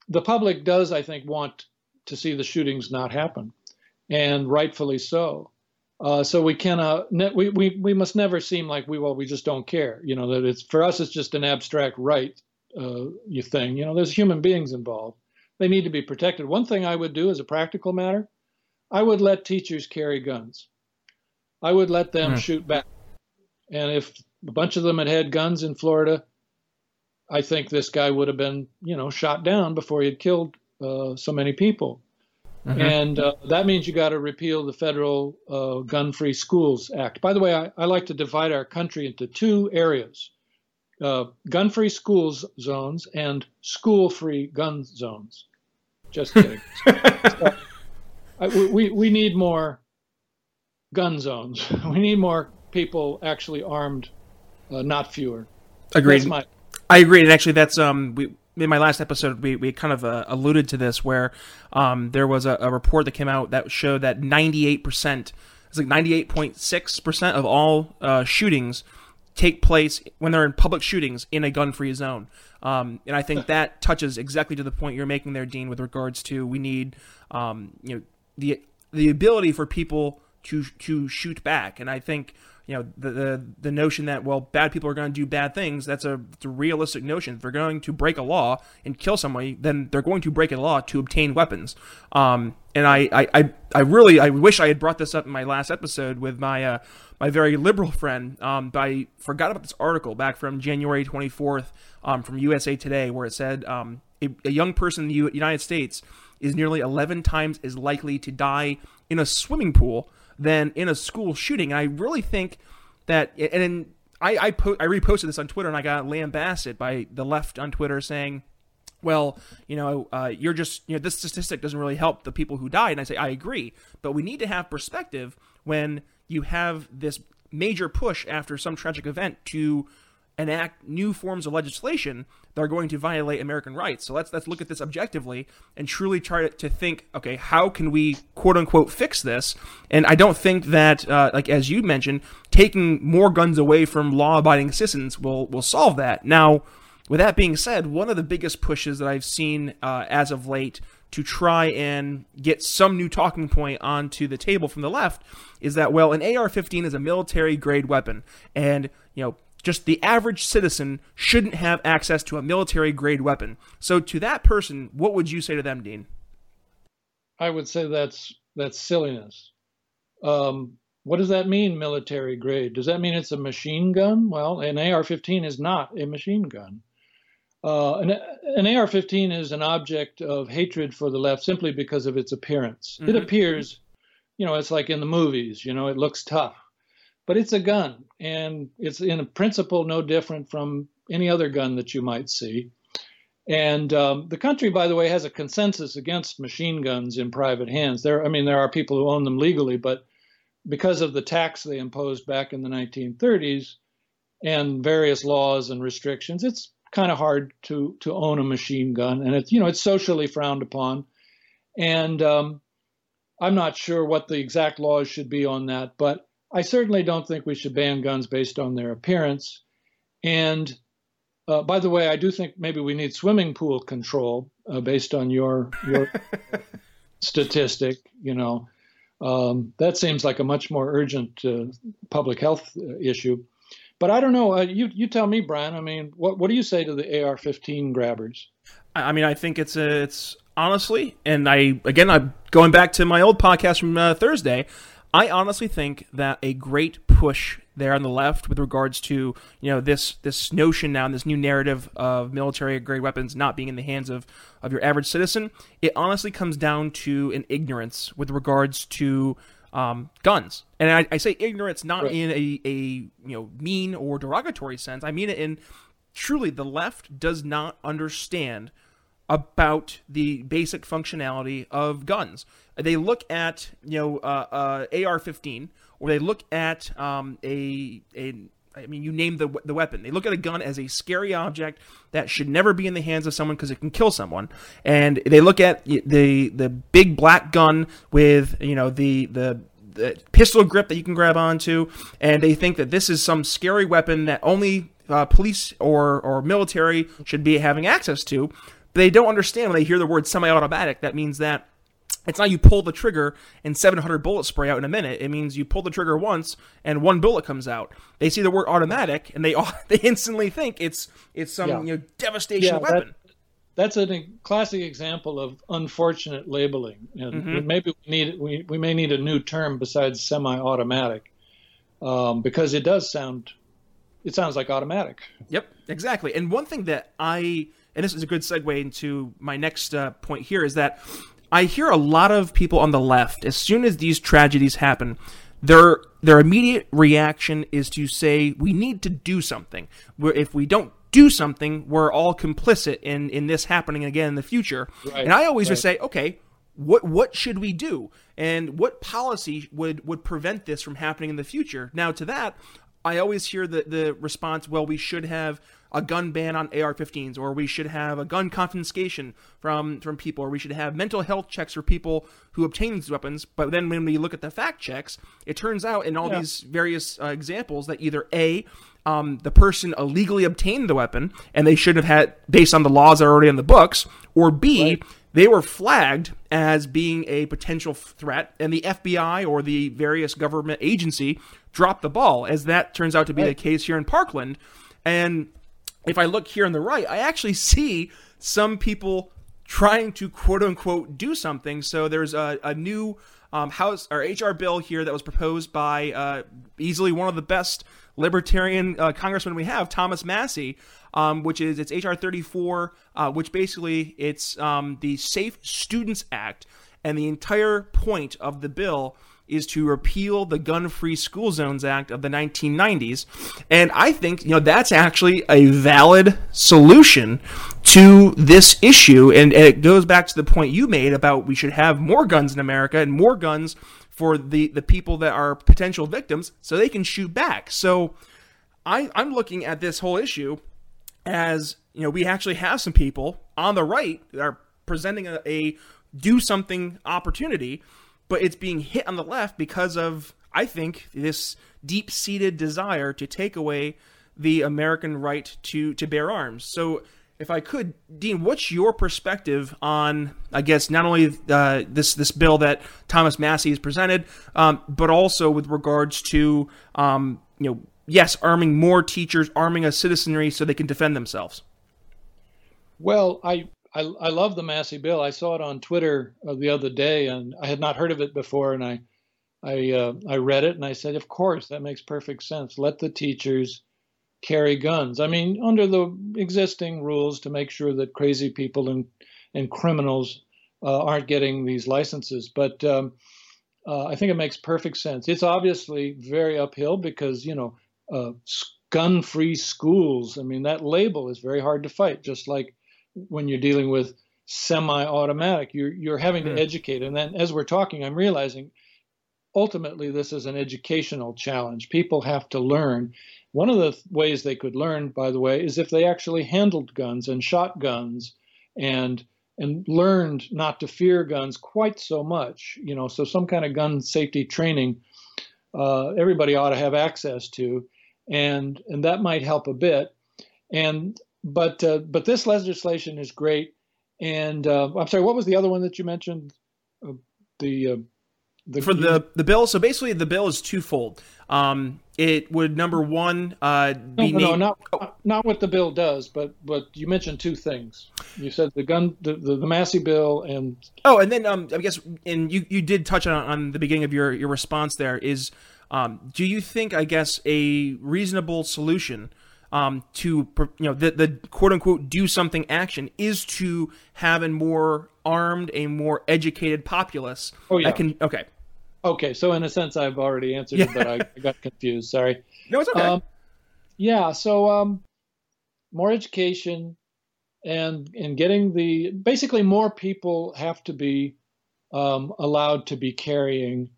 the public does, I think, want to see the shootings not happen, and rightfully so. Uh, so we cannot, we, we, we must never seem like we, well, we just don't care. You know, that it's, for us, it's just an abstract right uh, thing. You know, there's human beings involved. They need to be protected. One thing I would do as a practical matter, I would let teachers carry guns. I would let them mm. shoot back. And if a bunch of them had had guns in Florida, I think this guy would have been, you know, shot down before he had killed uh, so many people. Mm-hmm. And uh, that means you got to repeal the Federal uh, Gun Free Schools Act. By the way, I, I, like to divide our country into two areas uh, gun free schools zones and school free gun zones. Just kidding. [LAUGHS] I, we, we need more gun zones. [LAUGHS] We need more people actually armed, uh, not fewer. Agreed. My... I agree, and actually, that's um we in my last episode we, we kind of uh, alluded to this where um there was a, a, report that came out that showed that 98 percent it's like 98.6 percent of all uh, shootings take place when they're in public shootings in a gun-free zone. Um, and I think [LAUGHS] that touches exactly to the point you're making there, Dean, with regards to we need um, you know the the ability for people to to shoot back. And I think you know the the, the notion that well bad people are going to do bad things that's a, a realistic notion. If they're going to break a law and kill somebody then they're going to break a law to obtain weapons. Um, and I, I, I really I wish I had brought this up in my last episode with my uh, my very liberal friend. Um, but I forgot about this article back from January 24th um, from USA Today where it said um, a, a young person in the United States is nearly 11 times as likely to die in a swimming pool than in a school shooting. And I really think that, and I I, po- I reposted this on Twitter and I got lambasted by the left on Twitter saying, well, you know, uh, you're just, you know, this statistic doesn't really help the people who died. And I say, I agree. But we need to have perspective when you have this major push after some tragic event to enact new forms of legislation that are going to violate American rights. So let's let's look at this objectively and truly try to, to think, okay, how can we quote unquote fix this? And I don't think that, uh, like as you mentioned, taking more guns away from law-abiding citizens will will solve that. Now, with that being said, one of the biggest pushes that I've seen uh, as of late to try and get some new talking point onto the table from the left is that well, an AR-15 is a military grade weapon, and you know just the average citizen shouldn't have access to a military grade weapon. So to that person, what would you say to them, Dean? I would say that's that's silliness. Um, what does that mean, military grade? Does that mean it's a machine gun? Well, an AR-15 is not a machine gun. Uh, an, an AR-15 is an object of hatred for the left simply because of its appearance. Mm-hmm. It appears, you know, it's like in the movies. You know, it looks tough but it's a gun and it's in principle no different from any other gun that you might see. And um, the country, by the way, has a consensus against machine guns in private hands. There, I mean, there are people who own them legally, but because of the tax they imposed back in the 1930s and various laws and restrictions, it's kind of hard to to own a machine gun, and it's you know it's socially frowned upon. And um, I'm not sure what the exact laws should be on that, but I certainly don't think we should ban guns based on their appearance. And uh, by the way, I do think maybe we need swimming pool control uh, based on your your [LAUGHS] statistic. You know, um, that seems like a much more urgent uh, public health uh, issue. But I don't know. Uh, you you tell me, Brian. I mean, what what do you say to the AR-15 grabbers? I mean, I think it's a, it's honestly, and I again, I'm going back to my old podcast from uh, Thursday. I honestly think that a great push there on the left with regards to you know this this notion now and this new narrative of military grade weapons not being in the hands of of your average citizen it honestly comes down to an ignorance with regards to um, guns and I, I, say ignorance not right. in a, a you know mean or derogatory sense I mean it in truly the left does not understand about the basic functionality of guns. They look at you know uh, uh, AR-15, or they look at um, a a I mean, you name the the weapon. They look at a gun as a scary object that should never be in the hands of someone because it can kill someone. And they look at the the big black gun with you know the the the pistol grip that you can grab onto, and they think that this is some scary weapon that only uh, police or or military should be having access to. But they don't understand when they hear the word semi-automatic. That means that it's not you pull the trigger and 700 bullets spray out in a minute. It means you pull the trigger once and one bullet comes out. They see the word automatic and they [LAUGHS] they instantly think it's it's some yeah. you know devastation yeah, weapon. That, that's a classic example of unfortunate labeling, and mm-hmm. maybe we need we, we may need a new term besides semi-automatic, um, because it does sound it sounds like automatic. Yep, exactly. And one thing that I and this is a good segue into my next uh, point here is that I hear a lot of people on the left, as soon as these tragedies happen, their their immediate reaction is to say we need to do something. Where if we don't do something, we're all complicit in in this happening again in the future. Right, and I always right. just say, okay, what what should we do, and what policy would would prevent this from happening in the future? Now, to that, I always hear the the response, well, we should have a gun ban on AR-15s, or we should have a gun confiscation from from people, or we should have mental health checks for people who obtain these weapons. But then when we look at the fact checks, it turns out in all yeah. these various uh, examples that either a um, the person illegally obtained the weapon and they should have had based on the laws that are already in the books, or b right. they were flagged as being a potential threat, and the FBI or the various government agency dropped the ball, as that turns out to be right. the case here in Parkland. And if I look here on the right, I actually [LAUGHS] see some people trying to quote unquote do something. So there's a, a new um, House or HR bill here that was proposed by uh, easily one of the best libertarian uh, congressmen we have, Thomas Massie, um, which is it's HR 34, uh, which basically it's um, the Safe Students Act, and the entire point of the bill is to repeal the Gun Free School Zones Act of the 1990s. And I think, you know, that's actually a valid solution to this issue. And, and, it goes back to the point you made about we should have more guns in America and more guns for the, the people that are potential victims so they can shoot back. So I, I'm looking at this whole issue as, you know, we actually have some people on the right that are presenting a, a do something opportunity but it's being hit on the left because of I think this deep-seated desire to take away the American right to to bear arms. So if I could, Dean, what's your perspective on, I guess, not only uh, this this bill that Thomas Massie has presented, um, but also with regards to, um, you know, yes, arming more teachers, arming a citizenry so they can defend themselves. Well, I I, I love the Massie bill. I saw it on Twitter uh, the other day, and I had not heard of it before. And I, I, uh, I read it, and I said, "Of course, that makes perfect sense. Let the teachers carry guns. I mean, under the existing rules to make sure that crazy people and and criminals uh, aren't getting these licenses. But um, uh, I think it makes perfect sense. It's obviously very uphill because you know, uh, gun-free schools. I mean, that label is very hard to fight. Just like when you're dealing with semi-automatic. You're you're having to hmm. educate, and then as we're talking, I'm realizing ultimately this is an educational challenge. People have to learn. One of the ways they could learn, by the way, is if they actually handled guns and shot guns and and learned not to fear guns quite so much. You know, so some kind of gun safety training uh, everybody ought to have access to, and and that might help a bit. And but uh, but this legislation is great. And uh, I'm sorry, what was the other one that you mentioned? Uh, the uh, the, for the the bill. So basically, the bill is twofold. Um, it would number one uh, be no, no, no not oh. not what the bill does, but but you mentioned two things. You said the gun, the the, the Massie bill, and oh, and then um, I guess, and you you did touch on on the beginning of your your response. There is, um, do you think I guess a reasonable solution? Um, to you know the, the quote unquote do something action is to have a more armed, a more educated populace. Oh yeah. Can okay. Okay, so in a sense, I've already answered yeah. it, but I, I, got confused. Sorry. [LAUGHS] No, it's okay. Um, yeah, so um, more education and and getting the basically more people have to be um, allowed to be carrying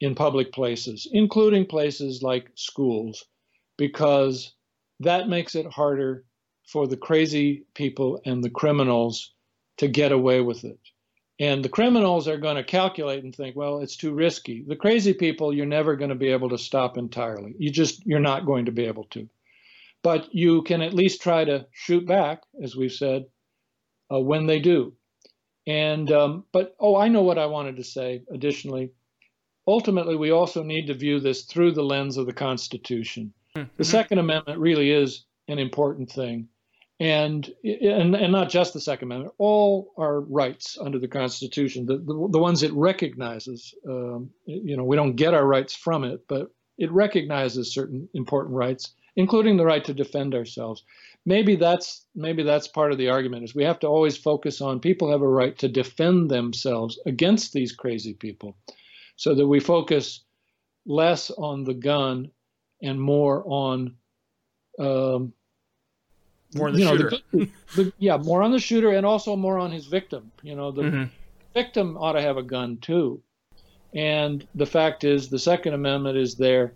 in public places, including places like schools, because that makes it harder for the crazy people and the criminals to get away with it. And the criminals are going to calculate and think, well, it's too risky. The crazy people, you're never going to be able to stop entirely. You just, you're not going to be able to. But you can at least try to shoot back, as we've said, uh, when they do. And, um, but, oh, I know what I wanted to say additionally. Ultimately, we also need to view this through the lens of the Constitution. Mm-hmm. The Second Amendment really is an important thing and, and and not just the Second Amendment, all our rights under the Constitution, the the, the ones it recognizes. Um, you know, we don't get our rights from it, but it recognizes certain important rights, including the right to defend ourselves. Maybe that's maybe that's part of the argument is we have to always focus on people have a right to defend themselves against these crazy people, so that we focus less on the gun and more on um, more on the shooter. Know, the, the, yeah, more on the shooter and also more on his victim. You know, the mm-hmm. victim ought to have a gun too. And the fact is, the Second Amendment is there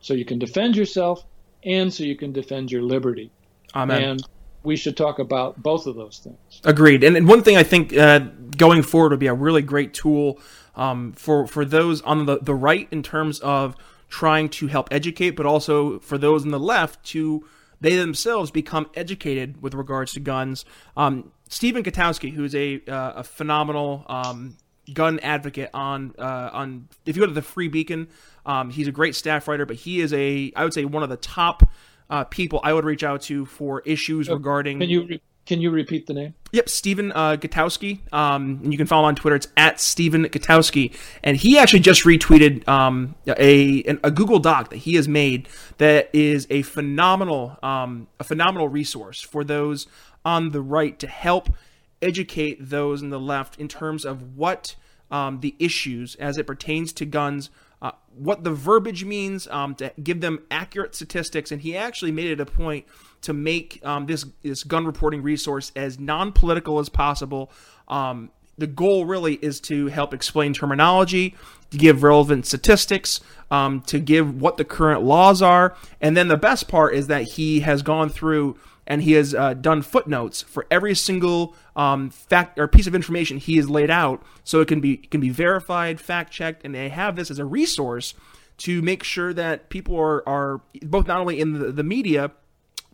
so you can defend yourself and so you can defend your liberty. Amen. And we should talk about both of those things. Agreed. And, and one thing I think uh, going forward would be a really great tool um, for for those on the, the right in terms of trying to help educate, but also for those on the left to they themselves become educated with regards to guns. Um, Stephen Gutowski, who's a, uh, a phenomenal um, gun advocate on uh, on if you go to the Free Beacon, um, he's a great staff writer, but he is a I would say one of the top uh, people I would reach out to for issues regarding. Can you can you repeat the name? Yep, Stephen uh, Gutowski. Um, and you can follow him on Twitter. It's at Stephen Gutowski. And he actually just retweeted um, a a Google Doc that he has made that is a phenomenal um, a phenomenal resource for those on the right to help educate those in the left in terms of what um, the issues as it pertains to guns uh, what the verbiage means, um, to give them accurate statistics, and he actually made it a point to make um, this this gun reporting resource as non-political as possible. Um, the goal really is to help explain terminology, to give relevant statistics, um, to give what the current laws are, and then the best part is that he has gone through and he has uh, done footnotes for every single um, fact or piece of information he has laid out, so it can be can be verified, fact checked, and they have this as a resource to make sure that people are are both not only in the, the media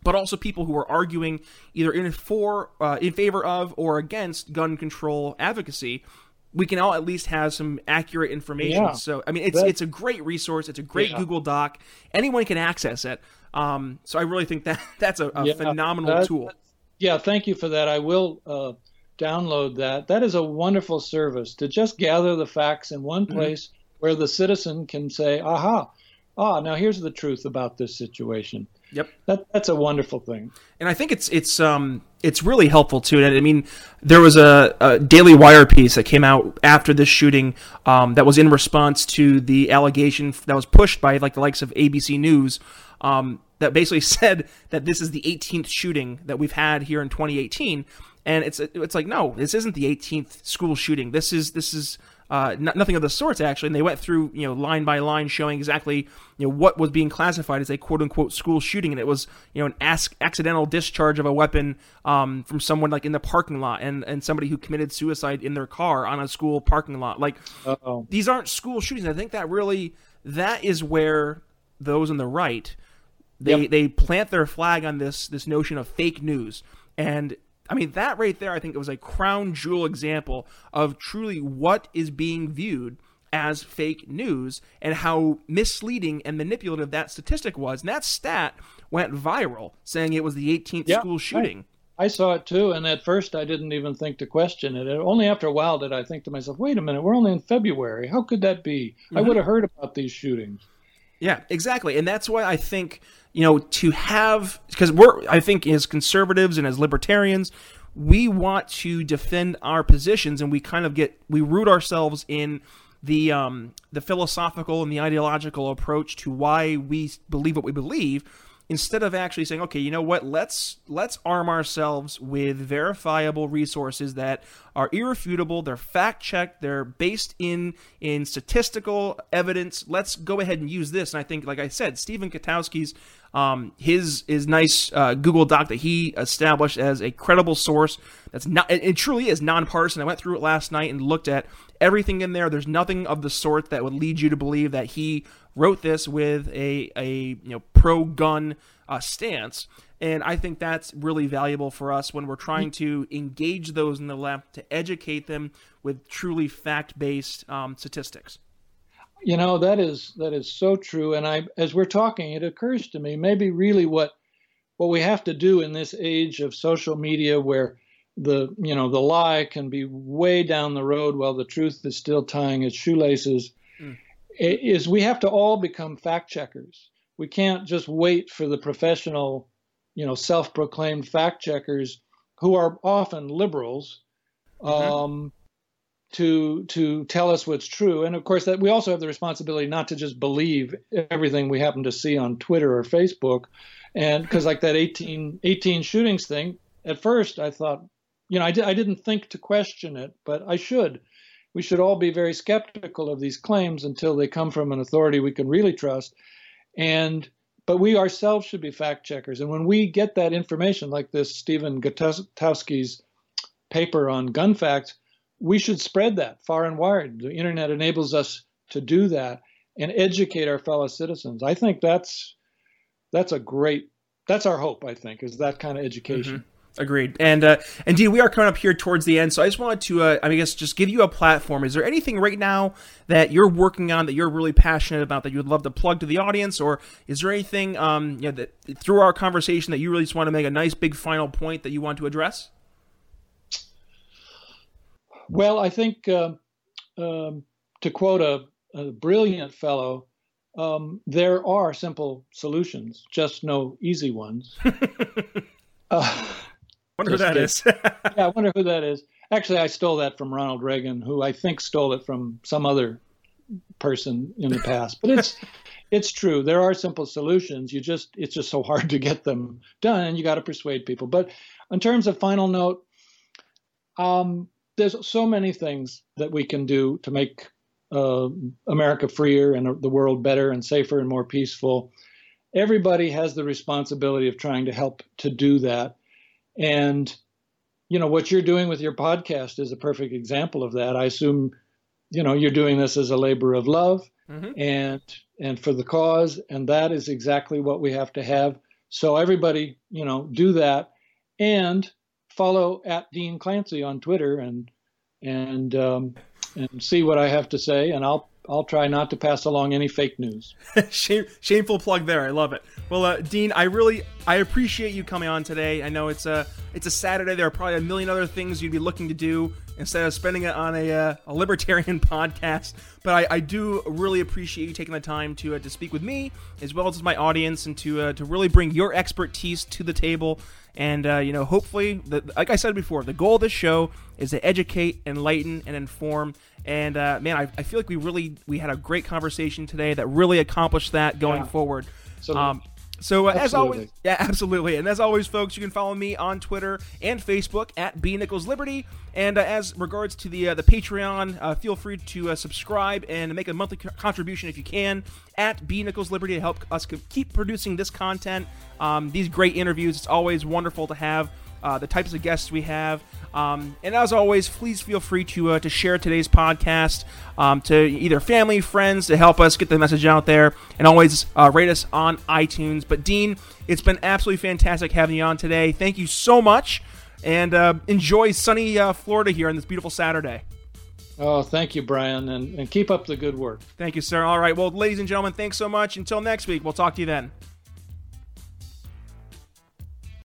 but also people who are arguing either in for uh, in favor of or against gun control advocacy we can all at least have some accurate information. Yeah, so I mean, it's it's a great resource. It's a great yeah. Google Doc. Anyone can access it. Um, so I really think that [LAUGHS] that's a, a yeah, phenomenal that, tool. Yeah, thank you for that. I will uh, download that. That is a wonderful service to just gather the facts in one mm-hmm. place mm-hmm. where the citizen can say, "Aha, ah, now here's the truth about this situation." Yep, that that's a wonderful thing. And I think it's it's um it's really helpful too. And I mean, there was a, a Daily Wire piece that came out after this shooting um, that was in response to the allegation that was pushed by like the likes of ABC News um, that basically [LAUGHS] said that this is the 18th shooting that we've had here in 2018. And it's it's like no, this isn't the 18th school shooting. This is this is uh, n- nothing of the sorts actually. And they went through you know line by line showing exactly you know what was being classified as a quote unquote school shooting, and it was you know an as- accidental discharge of a weapon um, from someone like in the parking lot, and and somebody who committed suicide in their car on a school parking lot. Like Uh-oh. these aren't school shootings. I think that really that is where those on the right they yep. they plant their flag on this this notion of fake news and I mean, that right there, I think it was a crown jewel example of truly what is being viewed as fake news and how misleading and manipulative that statistic was. And that stat went viral, saying it was the 18th yeah, school shooting. I, I, saw it too, and at first I didn't even think to question it. Only after a while did I think to myself, wait a minute, we're only in February. How could that be? Mm-hmm. I would have heard about these shootings. Yeah, exactly. And that's why I think you know, to have because we're I think as conservatives and as libertarians, we want to defend our positions, and we kind of get we root ourselves in the um, the philosophical and the ideological approach to why we believe what we believe instead of actually saying okay you know what let's let's arm ourselves with verifiable resources that are irrefutable they're fact checked they're based in in statistical evidence let's go ahead and use this. And i think like i said stephen Gutowski's um, his his nice uh, Google Doc that he established as a credible source. That's not it, it truly is nonpartisan. I went through it last night and looked at everything in there. There's nothing of the sort that would lead you to believe that he wrote this with a a you know pro gun uh, stance. And I think that's really valuable for us when we're trying to engage those in the left to educate them with truly fact based um, statistics. You know that is that is so true. And I, as we're talking, it occurs to me maybe really what what we have to do in this age of social media, where the you know the lie can be way down the road while the truth is still tying its shoelaces, mm. is we have to all become fact checkers. We can't just wait for the professional you know, self-proclaimed fact checkers who are often liberals mm-hmm. um, to to tell us what's true. And of course, that we also have the responsibility not to just believe everything we happen to see on Twitter or Facebook. And because like that 18, 18 shootings thing, at first I thought, you know, I, di- I didn't think to question it, but I should. We should all be very skeptical of these claims until they come from an authority we can really trust. And but we ourselves should be fact checkers. And when we get that information, like this Stephen Gutowski's paper on gun facts, we should spread that far and wide. The internet enables us to do that and educate our fellow citizens. I think that's that's a great that's our hope. I think is that kind of education. Mm-hmm. Agreed. And uh, indeed, we are coming up here towards the end, so I just wanted to, uh, I guess, just give you a platform. Is there anything right now that you're working on that you're really passionate about that you would love to plug to the audience, or is there anything, um, you know, that through our conversation that you really just want to make a nice big final point that you want to address? Well, I think uh, um, to quote a, a brilliant fellow, um, there are simple solutions, just no easy ones. [LAUGHS] uh, wonder who that is. [LAUGHS] [LAUGHS] yeah, I wonder who that is. Actually, I stole that from Ronald Reagan, who I think stole it from some other person in the past. But it's it's true. There are simple solutions. You just it's just so hard to get them done, and you got to persuade people. But in terms of final note, um, there's so many things that we can do to make uh, America freer and the world better and safer and more peaceful. Everybody has the responsibility of trying to help to do that. And, you know, what you're doing with your podcast is a perfect example of that. I assume, you know, you're doing this as a labor of love mm-hmm. and and for the cause, and that is exactly what we have to have. So everybody, you know, do that and follow at Dean Clancy on Twitter and and um, and see what I have to say, and I'll I'll try not to pass along any fake news. [LAUGHS] Shame, shameful plug there. I love it. Well, uh, Dean, I really I appreciate you coming on today. I know it's a it's a Saturday. There are probably a million other things you'd be looking to do instead of spending it on a, uh, a libertarian [LAUGHS] podcast. But I, I, do really appreciate you taking the time to uh, to speak with me as well as my audience and to uh, to really bring your expertise to the table. And uh, you know, hopefully, the, like I said before, the goal of this show is to educate, enlighten, and inform. And uh, man, I, I, feel like we really we had a great conversation today that really accomplished that going yeah. forward. So, um, so uh, as always, yeah, [LAUGHS] absolutely. And as always, folks, you can follow me on Twitter and Facebook at B Nichols Liberty. And uh, as regards to the uh, the Patreon, uh, feel free to uh, subscribe and make a monthly co- contribution if you can at B Nichols Liberty to help us keep producing this content, um, these great interviews. It's always wonderful to have uh, the types of guests we have. Um, and as always, please feel free to uh, to share today's podcast um, to either family, friends, to help us get the message out there, and always uh, rate us on iTunes. But Dean, it's been absolutely fantastic having you on today. Thank you so much, and uh, enjoy sunny uh, Florida here on this beautiful Saturday. Oh, thank you, Brian, and, and keep up the good work. Thank you, sir. All right, well, ladies and gentlemen, thanks so much. Until next week, we'll talk to you then.